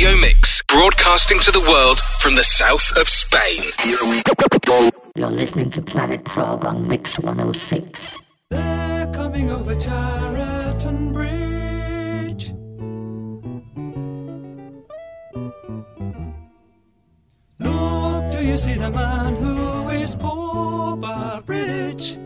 radio mix, broadcasting to the world from the south of Spain. You're listening to Planet Prog on Mix 106. They're coming over Charenton Bridge. Look, do you see the man who is poor but rich?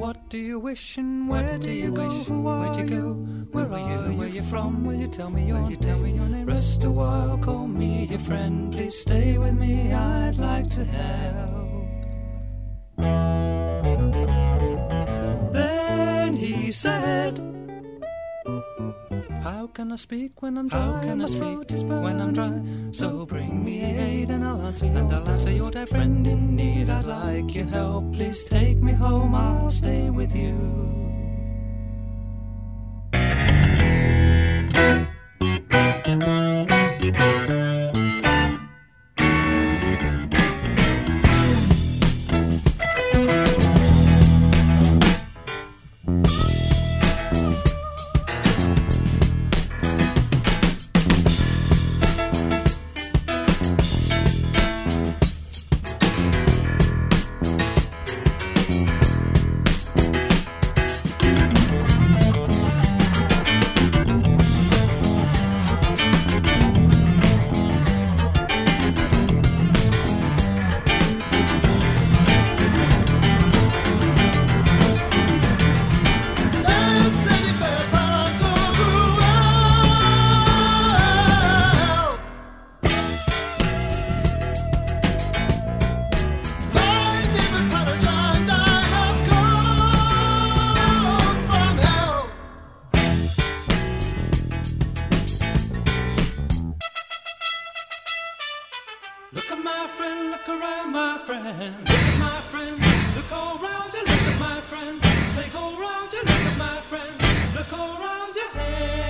What do you wish and where do you go? Where'd you go? Where are you? Where you from? Will you tell me your, you tell me your name? Rest a while, call me your friend. Please stay with me, I'd like to help. Then he said, How can I speak when I'm dry? How can I speak when I'm dry? So bring me aid and I'll answer your and I'll answer your dear friend in need. I'd like your help. Please take me home. I'll stay with you. Look at my friend, look around, my friend. Look at my friend, look all around you, look at my friend. Take all around you, look at my friend. Look all around you, hey,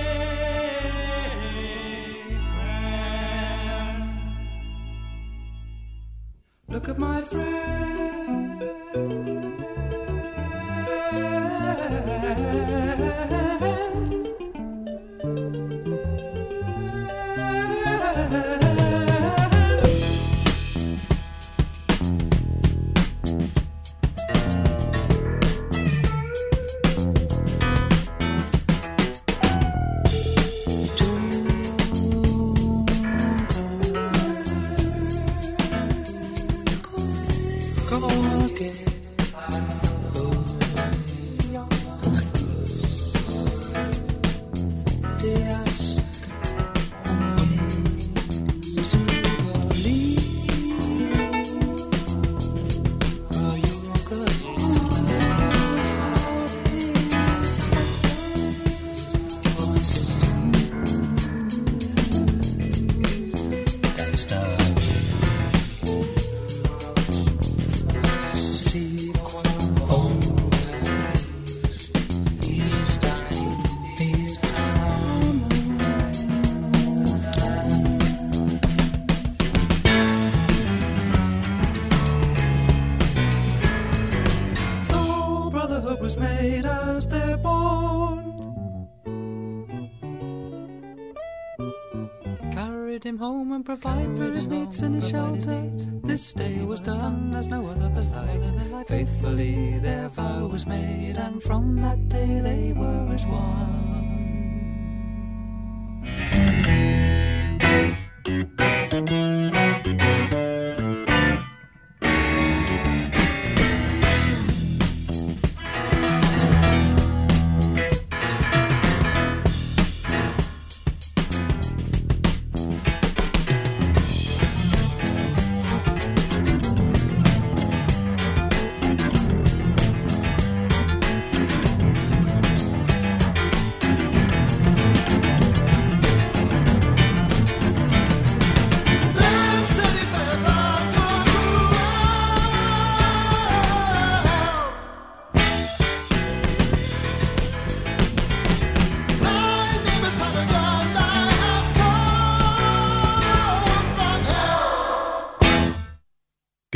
friend. Look at my friend. Him home and provide for his needs and his shelter. This day was done as no other than life. Faithfully their vow was made, and from that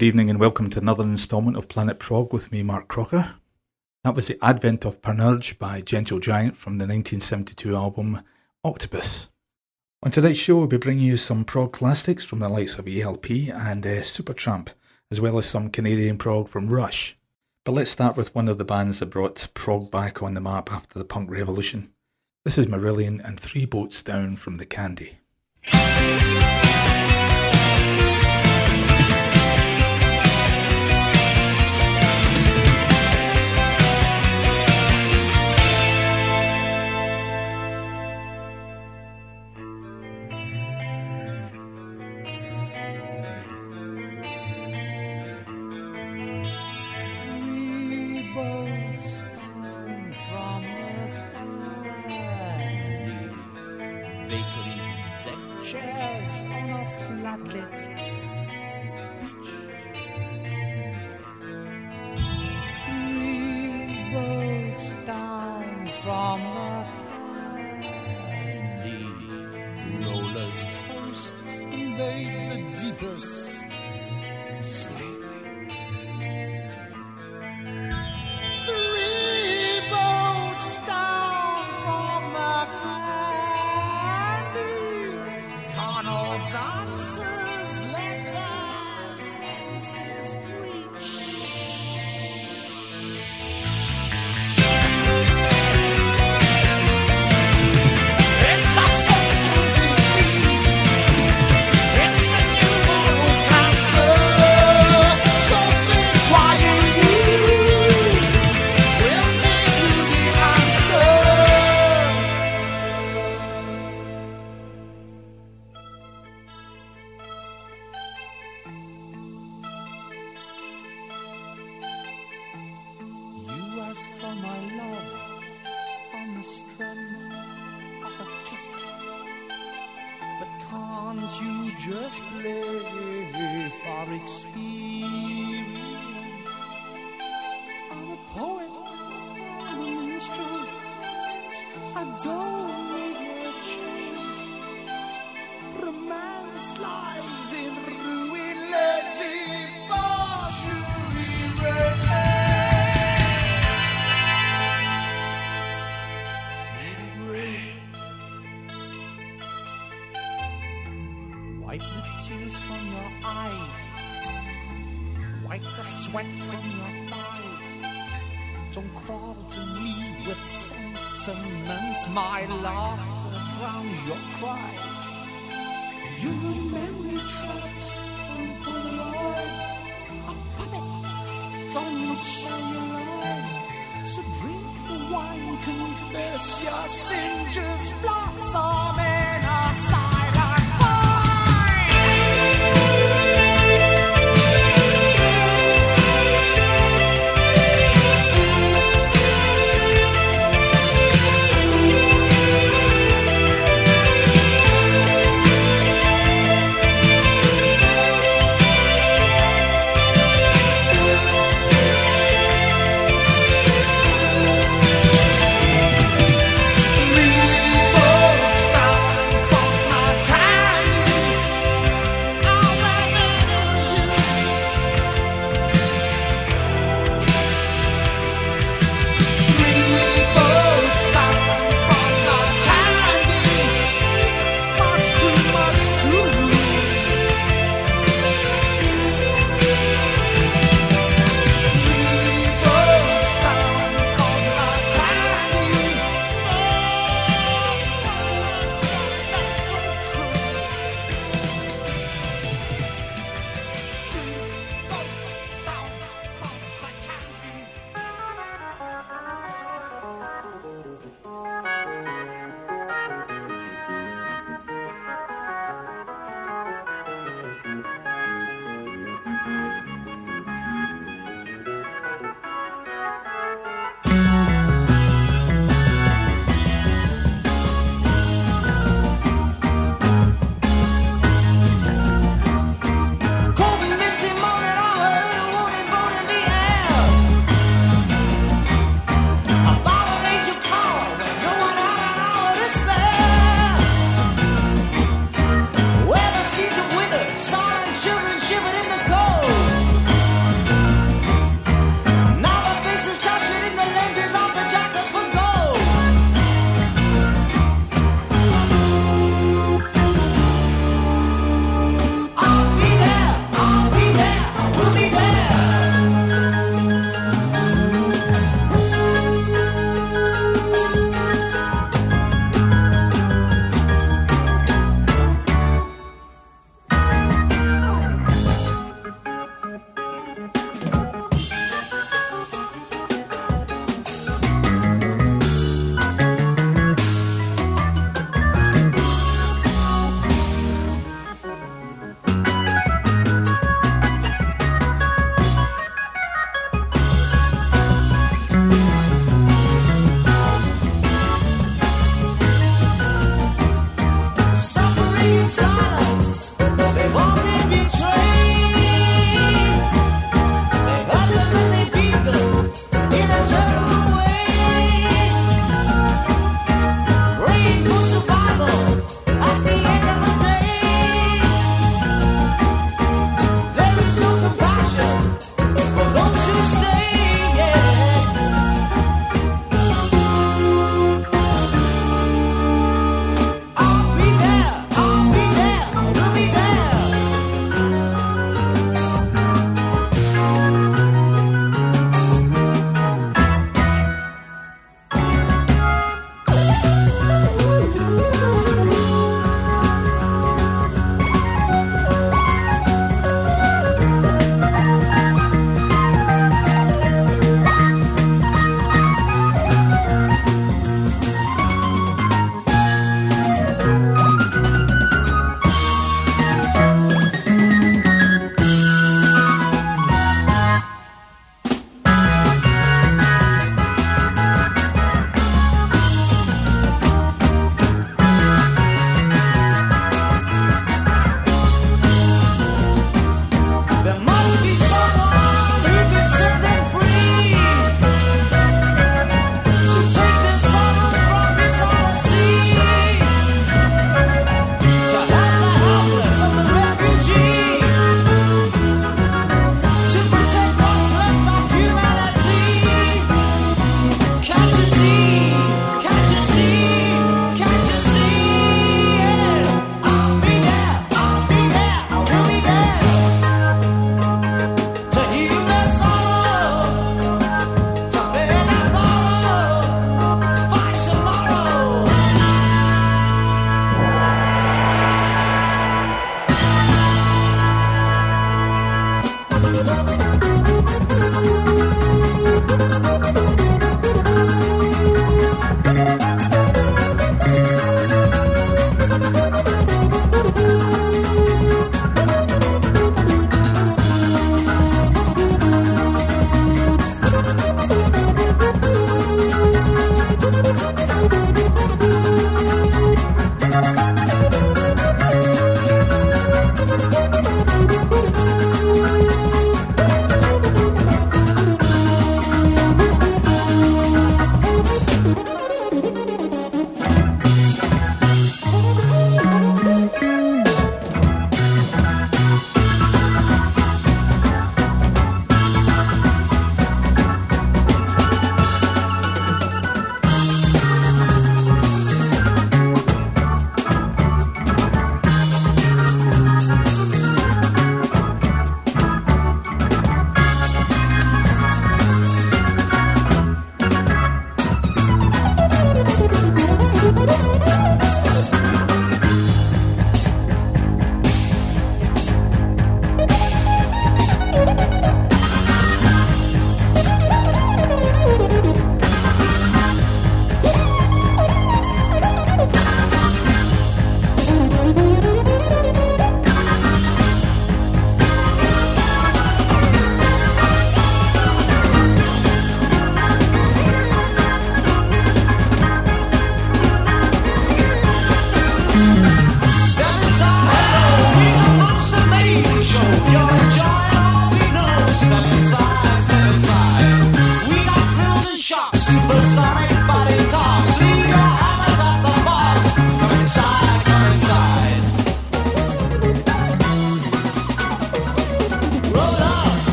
Good evening and welcome to another instalment of Planet Prog with me, Mark Crocker. That was the Advent of Panurge by Gentle Giant from the 1972 album Octopus. On tonight's show, we'll be bringing you some prog classics from the likes of ELP and uh, Supertramp, as well as some Canadian prog from Rush. But let's start with one of the bands that brought prog back on the map after the punk revolution. This is Marillion and Three Boats Down from the Candy.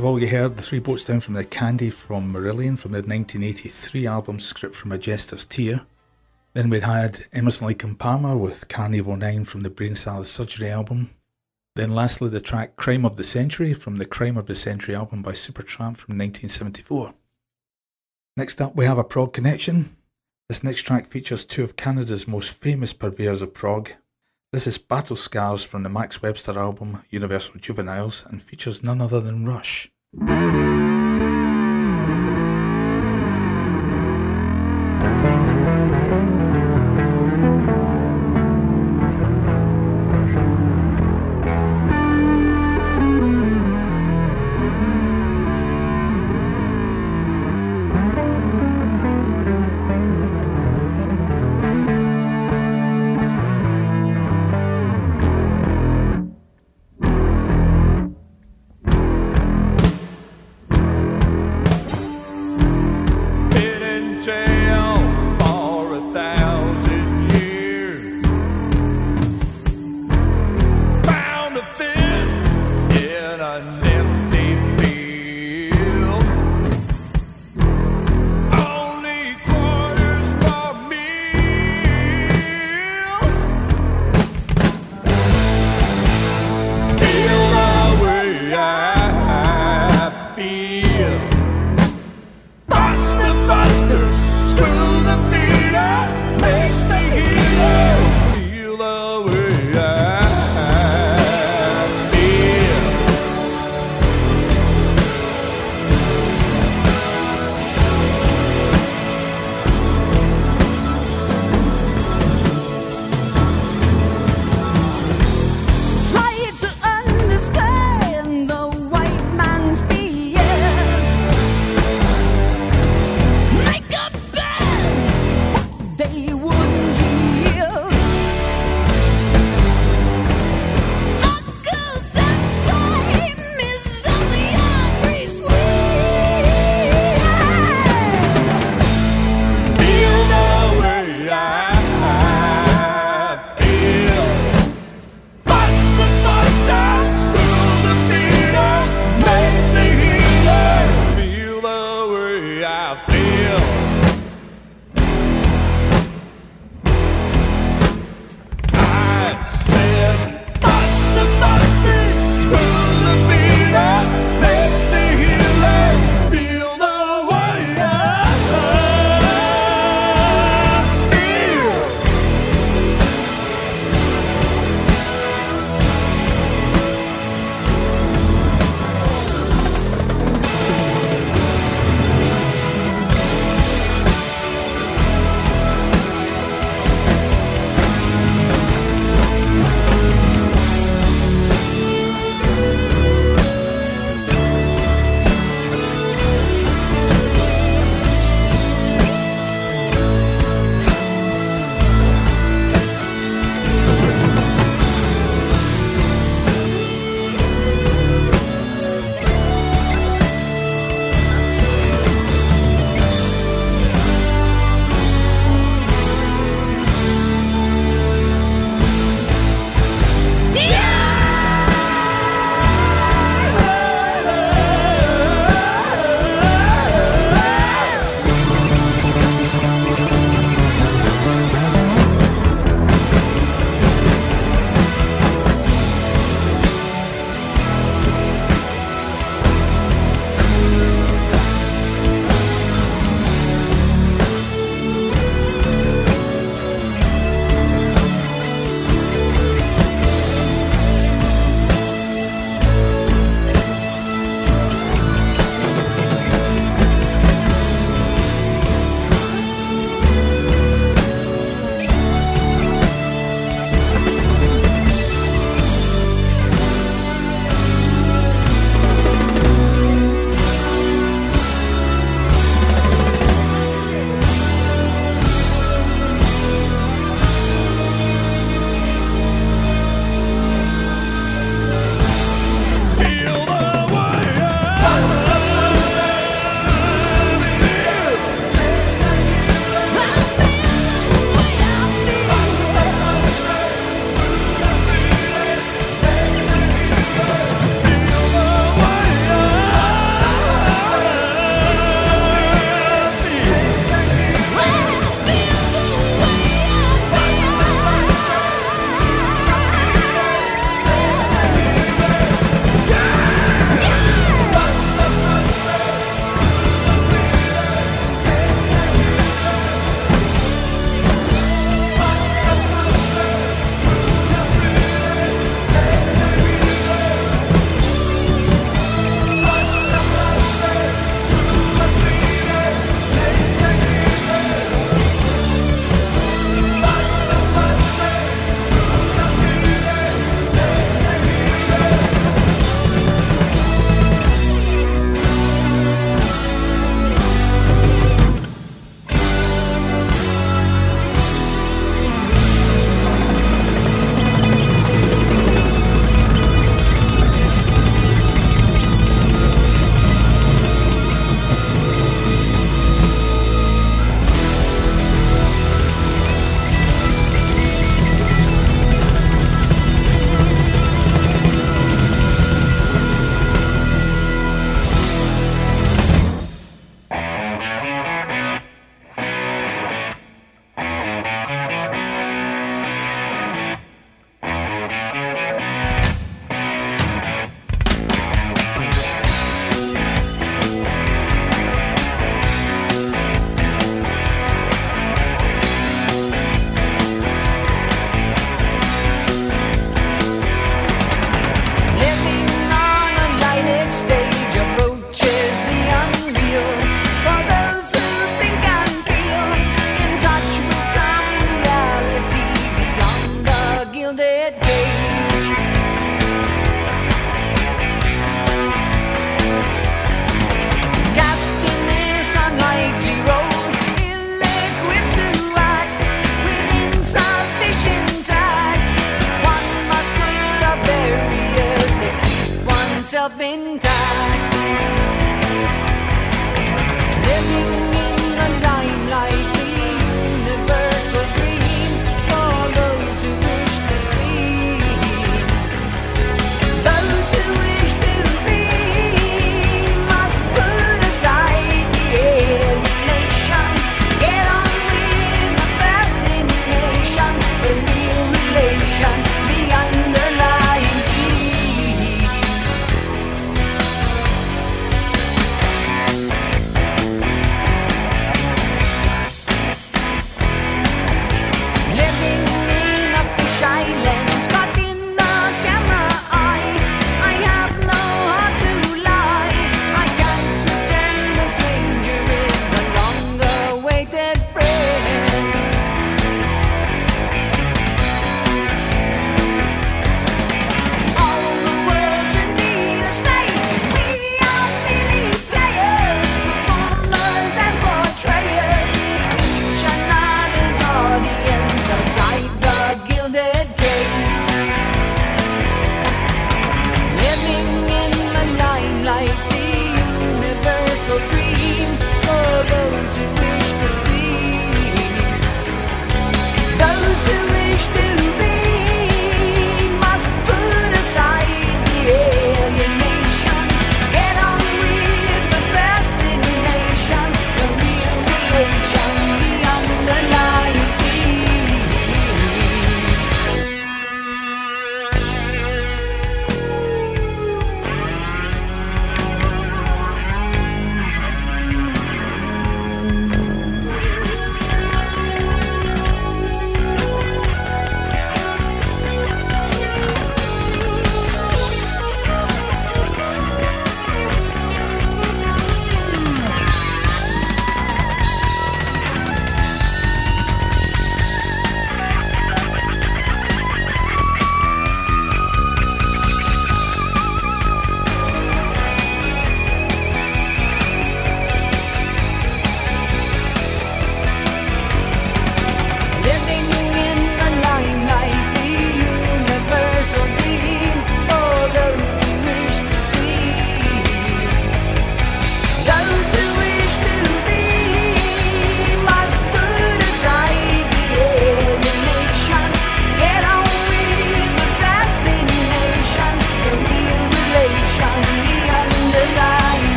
Of all, you heard The Three Boats Down from the Candy from Marillion from the 1983 album Script from a Jester's Tear. Then we'd had Emerson Lake and Palmer with Karn Evil 9 from the Brain Salad Surgery album. Then lastly, the track Crime of the Century from the Crime of the Century album by Supertramp from 1974. Next up, we have a prog connection. This next track features two of Canada's most famous purveyors of prog, this is Battle Scars from the Max Webster album Universal Juveniles and features none other than Rush.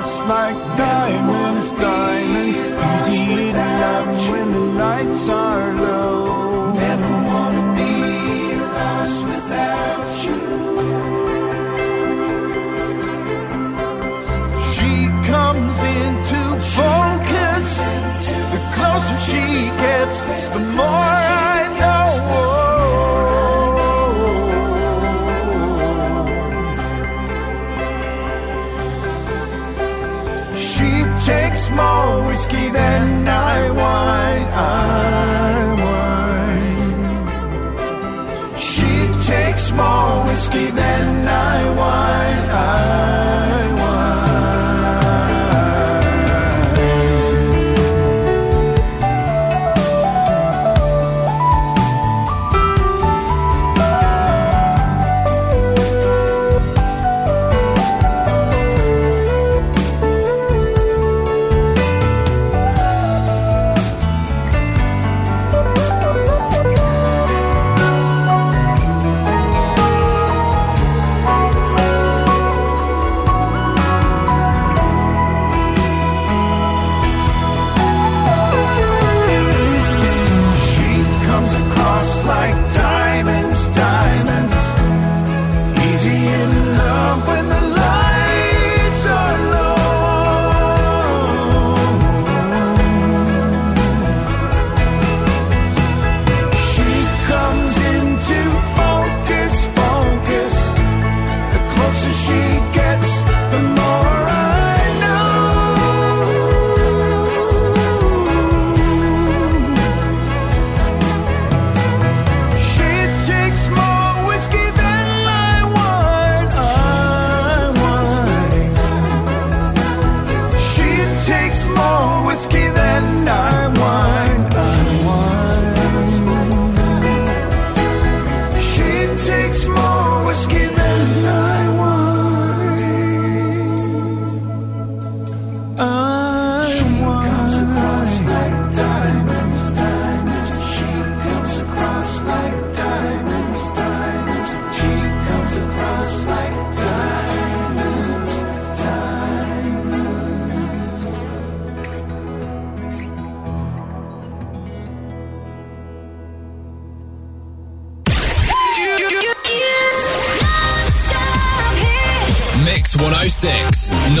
Across like diamonds, whiskey than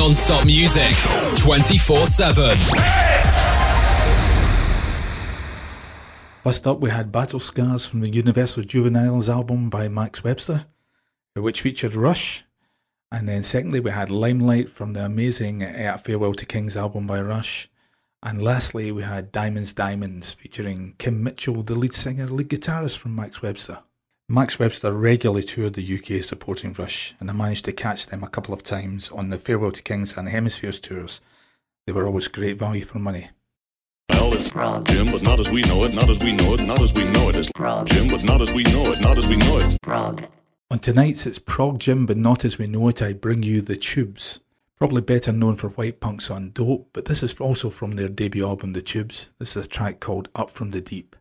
106. Non stop music 24 7. First up, we had Battle Scars from the Universal Juveniles album by Max Webster, which featured Rush. And then, secondly, we had Limelight from the amazing uh, Farewell to Kings album by Rush. And lastly, we had Diamonds Diamonds featuring Kim Mitchell, the lead singer, lead guitarist from Max Webster. Max Webster regularly toured the UK supporting Rush, and I managed to catch them a couple of times on the Farewell to Kings and Hemispheres tours. They were always great value for money. Well, it's Prog. Jim, but not as we know it, not as we know it, not as we know it. It's Prog. Jim, but not as we know it, not as we know it. Prog. On tonight's It's Prog Jim, but not as we know it, I bring you The Tubes. Probably better known for White Punks on Dope, but this is also from their debut album The Tubes. This is a track called Up From the Deep.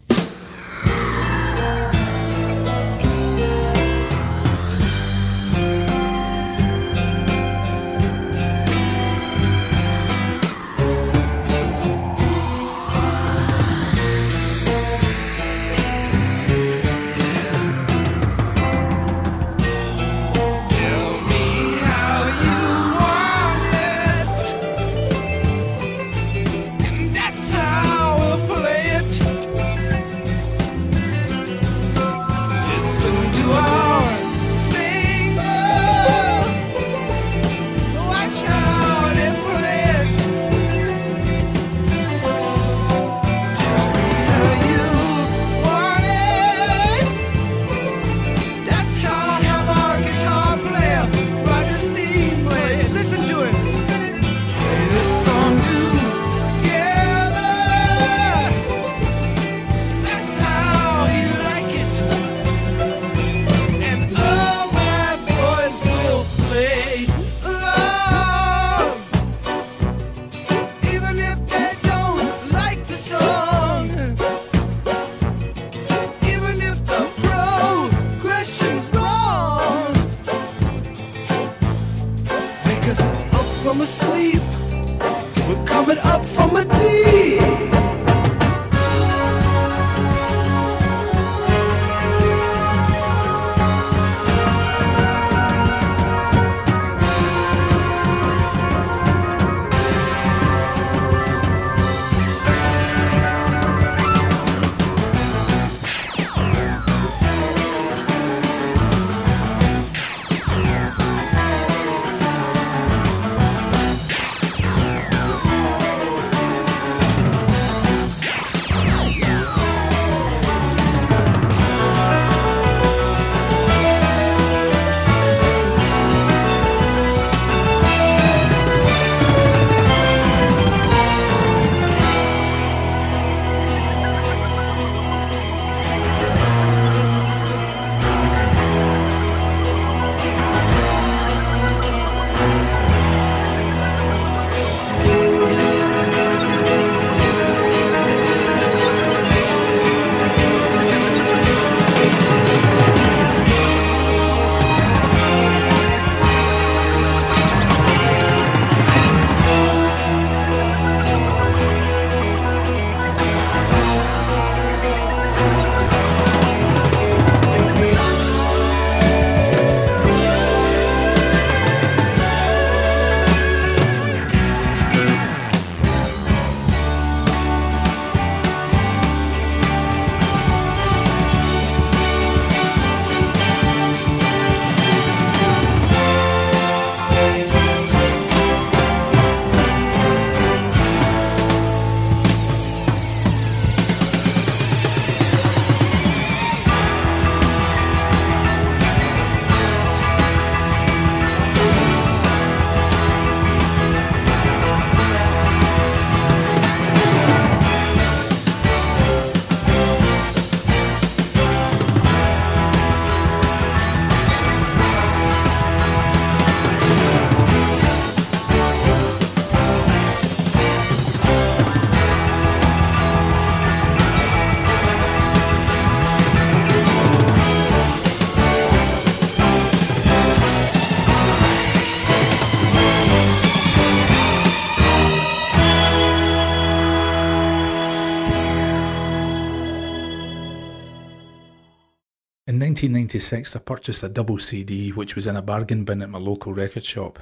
1996, I purchased a double CD which was in a bargain bin at my local record shop.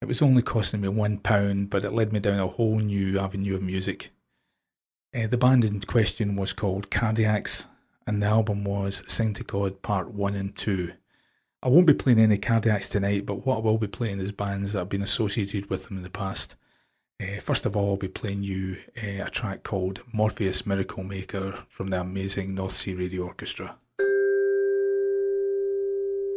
It was only costing me £1, but it led me down a whole new avenue of music. Uh, the band in question was called Cardiacs, and the album was Sing to God Part 1 and 2. I won't be playing any Cardiacs tonight, but what I will be playing is bands that have been associated with them in the past. Uh, first of all, I'll be playing you uh, a track called Morpheus Miracle Maker from the amazing North Sea Radio Orchestra.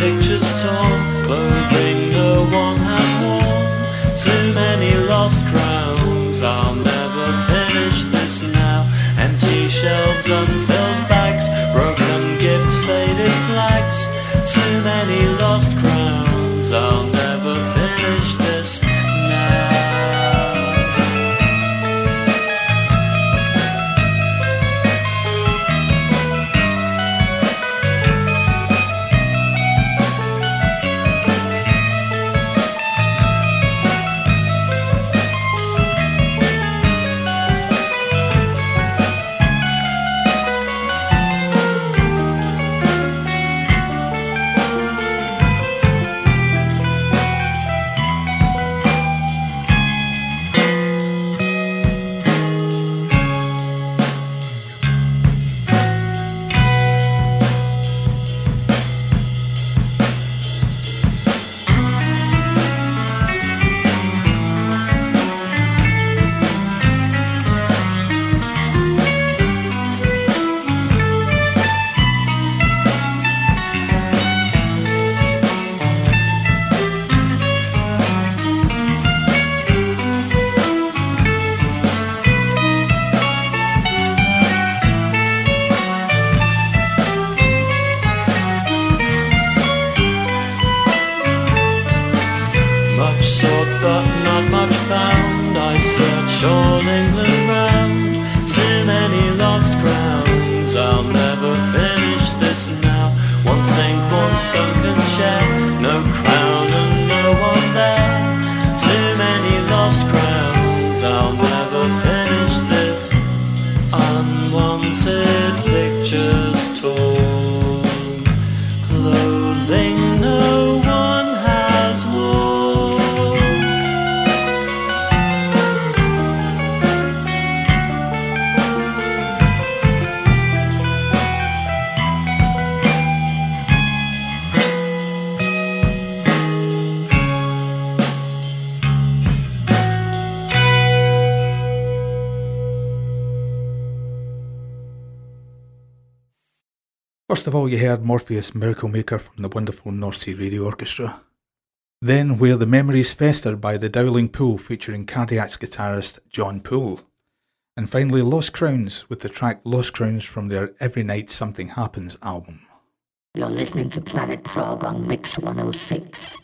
pictures torn, clothing no one has worn. Too many lost crowns, I'll never finish this now. Empty shelves, unfilled bags, broken gifts, faded flags. Too many lost crowns, I'll First of all, you heard Morpheus Miracle Maker from the wonderful North Sea Radio Orchestra. Then, Where the Memories Fester by the Dowling Poole featuring Cardiac's guitarist Jon Poole. And finally, Lost Crowns with the track Lost Crowns from their Every Night Something Happens album. You're listening to Planet Prog on Mix 106.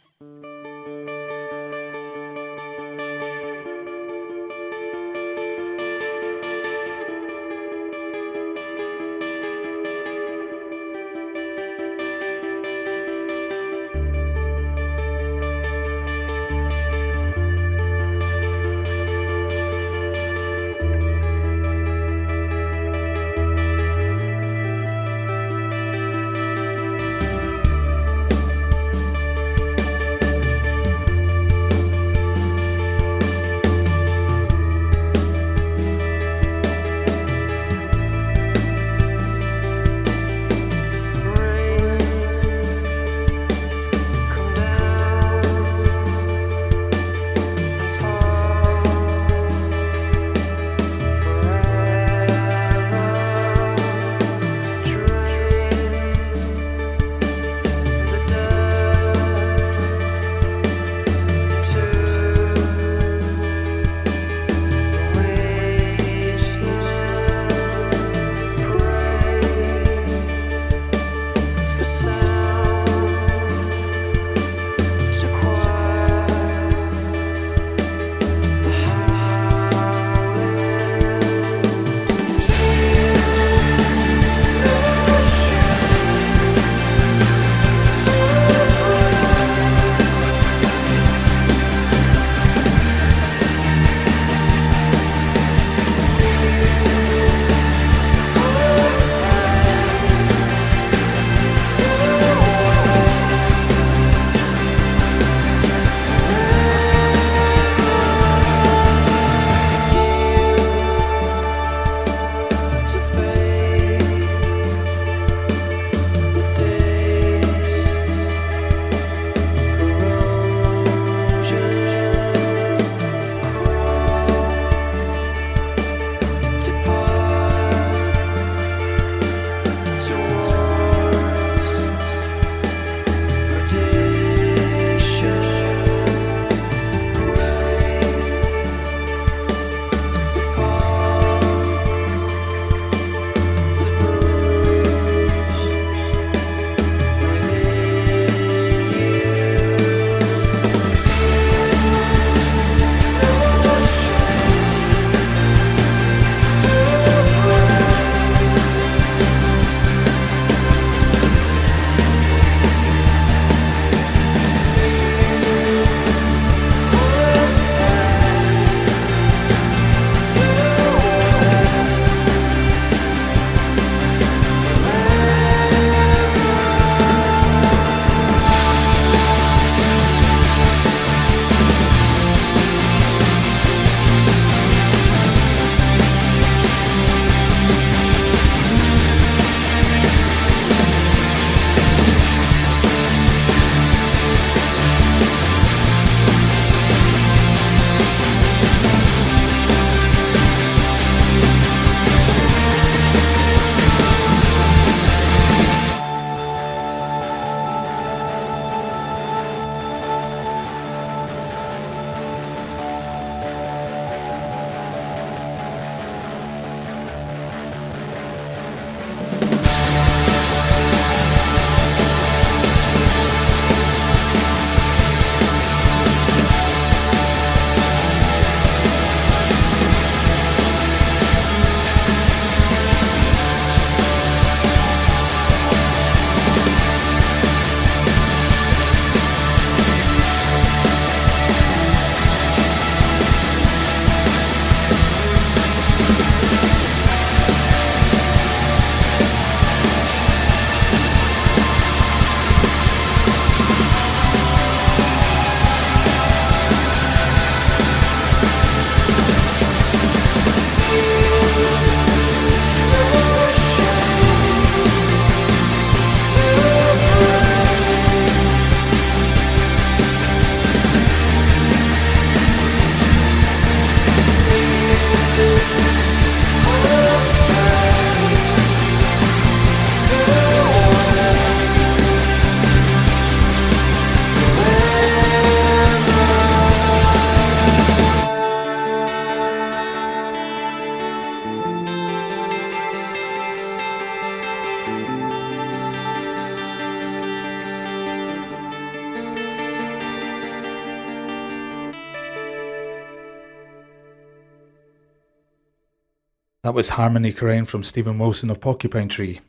Was Harmony Korine from Steven Wilson of Porcupine Tree.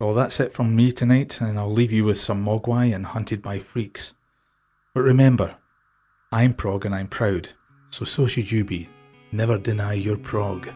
Well, that's it from me tonight, and I'll leave you with some Mogwai and Hunted by Freaks. But remember, I'm prog and I'm proud, so so should you be. Never deny your prog.